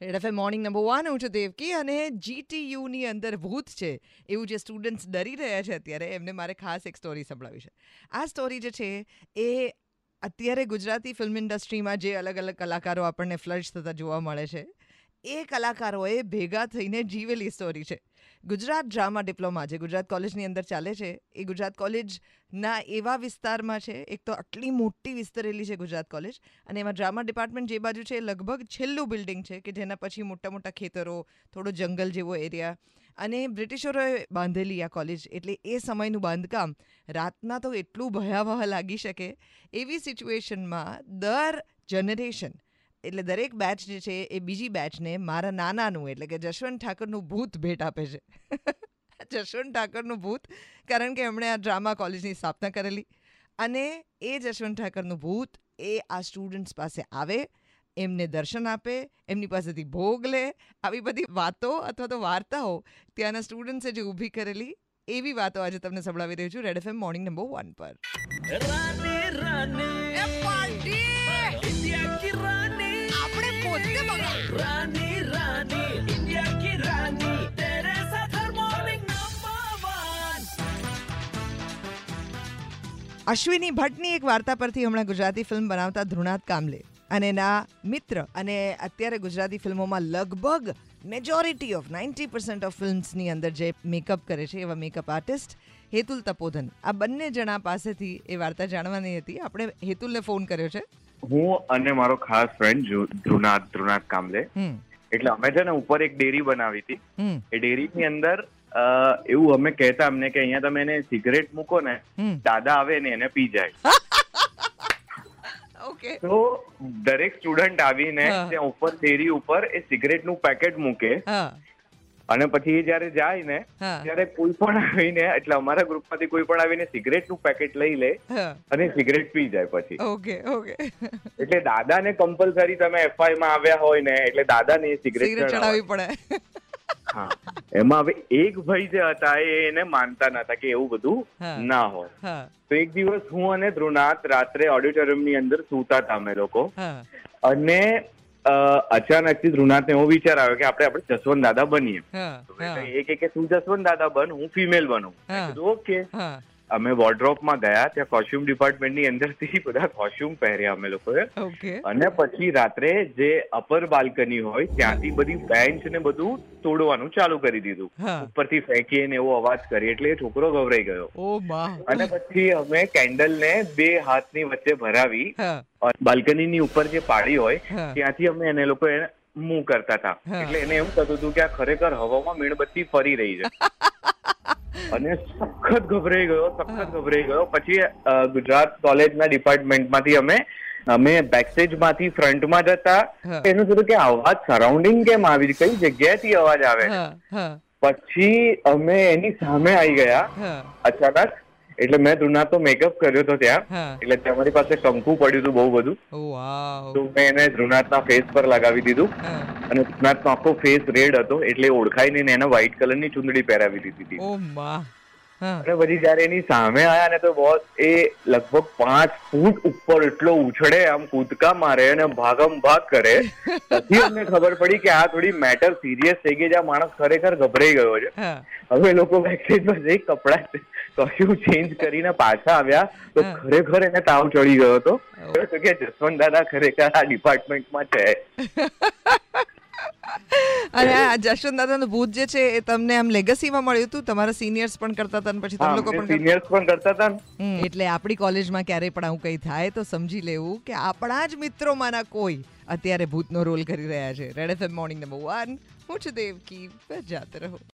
Red FM morning number one હું છું દેવકી અને જીટીયુની અંદર ભૂત છે, એવું જે સ્ટુડન્ટ્સ ડરી રહ્યા છે અત્યારે, એમને મારે ખાસ એક સ્ટોરી સંભળાવી છે. આ સ્ટોરી જે છે, એ અત્યારે ગુજરાતી ફિલ્મ ઇન્ડસ્ટ્રીમાં જે અલગ અલગ કલાકારો આપણને ફ્લશ થતા જોવા મળે છે, એ કલાકારોએ ભેગા થઈને જીવેલી સ્ટોરી છે. ગુજરાત ડ્રામા ડિપ્લોમા જે ગુજરાત કોલેજની અંદર ચાલે છે, એ ગુજરાત કોલેજના એવા વિસ્તારમાં છે, એક તો આટલી મોટી વિસ્તરેલી છે ગુજરાત કોલેજ અને એમાં ડ્રામા ડિપાર્ટમેન્ટ જે બાજુ છે એ લગભગ છેલ્લું બિલ્ડિંગ છે કે જેના પછી મોટા મોટા ખેતરો, થોડો જંગલ જેવો એરિયા અને બ્રિટિશરોએ બાંધેલી આ કોલેજ એટલે એ સમયનું બાંધકામ રાતના તો એટલું ભયાવહ લાગી શકે એવી સિચ્યુએશનમાં દર જનરેશન એટલે દરેક બેચ જે છે એ બીજી બેચને મારા નાનાનું એટલે કે જશવંત ઠાકરનું ભૂત ભેટ આપે છે. જશવંત ઠાકરનું ભૂત કારણ કે એમણે આ ડ્રામા કોલેજની સ્થાપના કરેલી. અને એ જશવંત ઠાકરનું ભૂત એ આ સ્ટુડન્ટ્સ પાસે આવે એમને દર્શન આપે એમની પાસેથી ભોગ લે આવી બધી વાતો અથવા તો વાર્તાઓ ત્યાંના સ્ટુડન્ટ્સે જે ઊભી કરેલી એવી વાતો આજે તમને સંભળાવી રહ્યું છું Red FM morning number one પર. રાની રાની રાની રાની ઇન્ડિયા કી રાની તેરે સાથ હર મોર્નિંગ નંબર અશ્વિની ભટ્ટની એક વાર્તા પરથી હમણાં ગુજરાતી ફિલ્મ બનાવતા ધ્રુણાત કામલે અને ના મિત્ર અને અત્યારે ગુજરાતી ફિલ્મોમાં લગભગ majority of ninety percent of ફિલ્મ્સની અંદર જે મેકઅપ કરે છે એવા મેકઅપ આર્ટિસ્ટ હેતુલ તપોધન. આ બંને જણા પાસેથી એ વાર્તા જાણવાની હતી. આપણે હેતુલને ફોન કર્યો છે. હું અને મારો ખાસ ફ્રેન્ડ ધ્રુનાથ ધ્રુનાથ કામલે. એટલે અમે છે ને ઉપર એક ડેરી બનાવી હતી. એ ડેરીની અંદર એવું અમે કહેતા અમને કે અહીંયા તમે એને સિગરેટ મૂકો ને દાદા આવે ને એને પી જાય. ઓકે તો દરેક સ્ટુડન્ટ આવીને ત્યાં ઉપર ડેરી ઉપર એ સિગરેટનું પેકેટ મૂકે. અને પછી એ જયારે જાય ને ત્યારે કોઈ પણ આવીને એટલે અમારા ગ્રુપમાંથી કોઈ પણ આવીને સિગરેટનું પેકેટ લઈ લે અને સિગરેટ પી જાય પછી. Okay okay. એટલે દાદાને કમ્પલસરી તમે એફઆઈ માં આવ્યા હોય ને એટલે દાદાને એ સિગરેટ ચડાવવી પડે. હા. એમાં હવે એક ભાઈ જે હતા એ એને માનતા નતા કે એવું બધું ના હોય. તો એક દિવસ હું અને ધ્રુનાથ રાત્રે ઓડિટોરિયમની અંદર સૂતા હતા અમે લોકો. અને અચાનકથી ધ્રુનાથને એવો વિચાર આવ્યો કે આપણે આપણે જસવંત દાદા બનીએ. એ કે તું જસવંત દાદા બન હું ફિમેલ બનું. ઓકે અમે વોર્ડ્રોપમાં ગયા ત્યાં કોસ્ટ્યુમ ડિપાર્ટમેન્ટની અંદરથી બધા કોસ્ટ્યુમ પહેર્યા અમે લોકોએ. અને પછી રાત્રે જે અપર બાલ્કની હોય ત્યાંથી બધી બેન્ચ ને બધું તોડવાનું ચાલુ કરી દીધું. ઉપરથી ફેંકીએ ને એવો અવાજ કરી એટલે છોકરો ગભરાઈ ગયો. અને પછી અમે કેન્ડલ ને બે હાથની વચ્ચે ભરાવી બાલ્કનીની ઉપર જે પાડી હોય ત્યાંથી અમે એને લોકો મૂવ કરતા હતા. એટલે એને એમ થતું હતું કે આ ખરેખર હવામાં મીણબત્તી ફરી રહી છે. અને સખત ગભરાઈ ગયો સખત ગભરાઈ ગયો. પછી ગુજરાત કોલેજના ડિપાર્ટમેન્ટમાંથી અમે અમે બેકસ્ટેજમાંથી ફ્રન્ટમાં જતા એનું થયું કે અવાજ સરાઉન્ડિંગ કેમ આવી કઈ જગ્યાએથી અવાજ આવે પછી અમે એની સામે આવી ગયા. અચાનક એટલે મેં ધ્રુનાથ તો મેકઅપ કર્યો હતો ત્યાં. એટલે તમારી પાસે કંકુ પડ્યું હતું બહુ બધું. તો મેં એને ધ્રુનાથના ફેસ પર લગાવી દીધું. અને ધ્રુનાથનો આખો ફેસ રેડ હતો એટલે ઓળખાઈને ને એને વ્હાઈટ કલરની ચુંદડી પહેરાવી દીધી હતી. અને પછી જયારે એની સામે આયા ને તો બોસ એ લગભગ પાંચ ફૂટ ઉપર એટલો ઉછળે આમ કૂદકા મારે અને ભાગમ ભાગ કરે. પછી અમને ખબર પડી કે આ થોડી મેટર સિરિયસ થઈ ગઈ છે. આ માણસ ખરેખર ગભરાઈ ગયો છે. હવે લોકો બેકસ્ટેજમાં જઈ કપડા કશું ચેન્જ કરીને પાછા આવ્યા. તો ખરેખર એને તાવ ચડી ગયો હતો. કે જસવંત દાદા ખરેખર આ ડિપાર્ટમેન્ટમાં છે. અને આ જશવંત દાદાનું ભૂત જે છે એ તમને આમ લેગસીમાં મળ્યું હતું? તમારા સિનિયર્સ પણ કરતા હતા પછી તમે લોકો પણ કરતા સિનિયર્સ પણ કરતા હતા એટલે આપણી કોલેજમાં ક્યારેય પણ આવું કંઈ થાય તો સમજી લેવું કે આપણા જ મિત્રોમાંના કોઈ અત્યારે ભૂતનો રોલ કરી રહ્યા છે. Red FM morning number one હું છું દેવકી. જાતે રહો.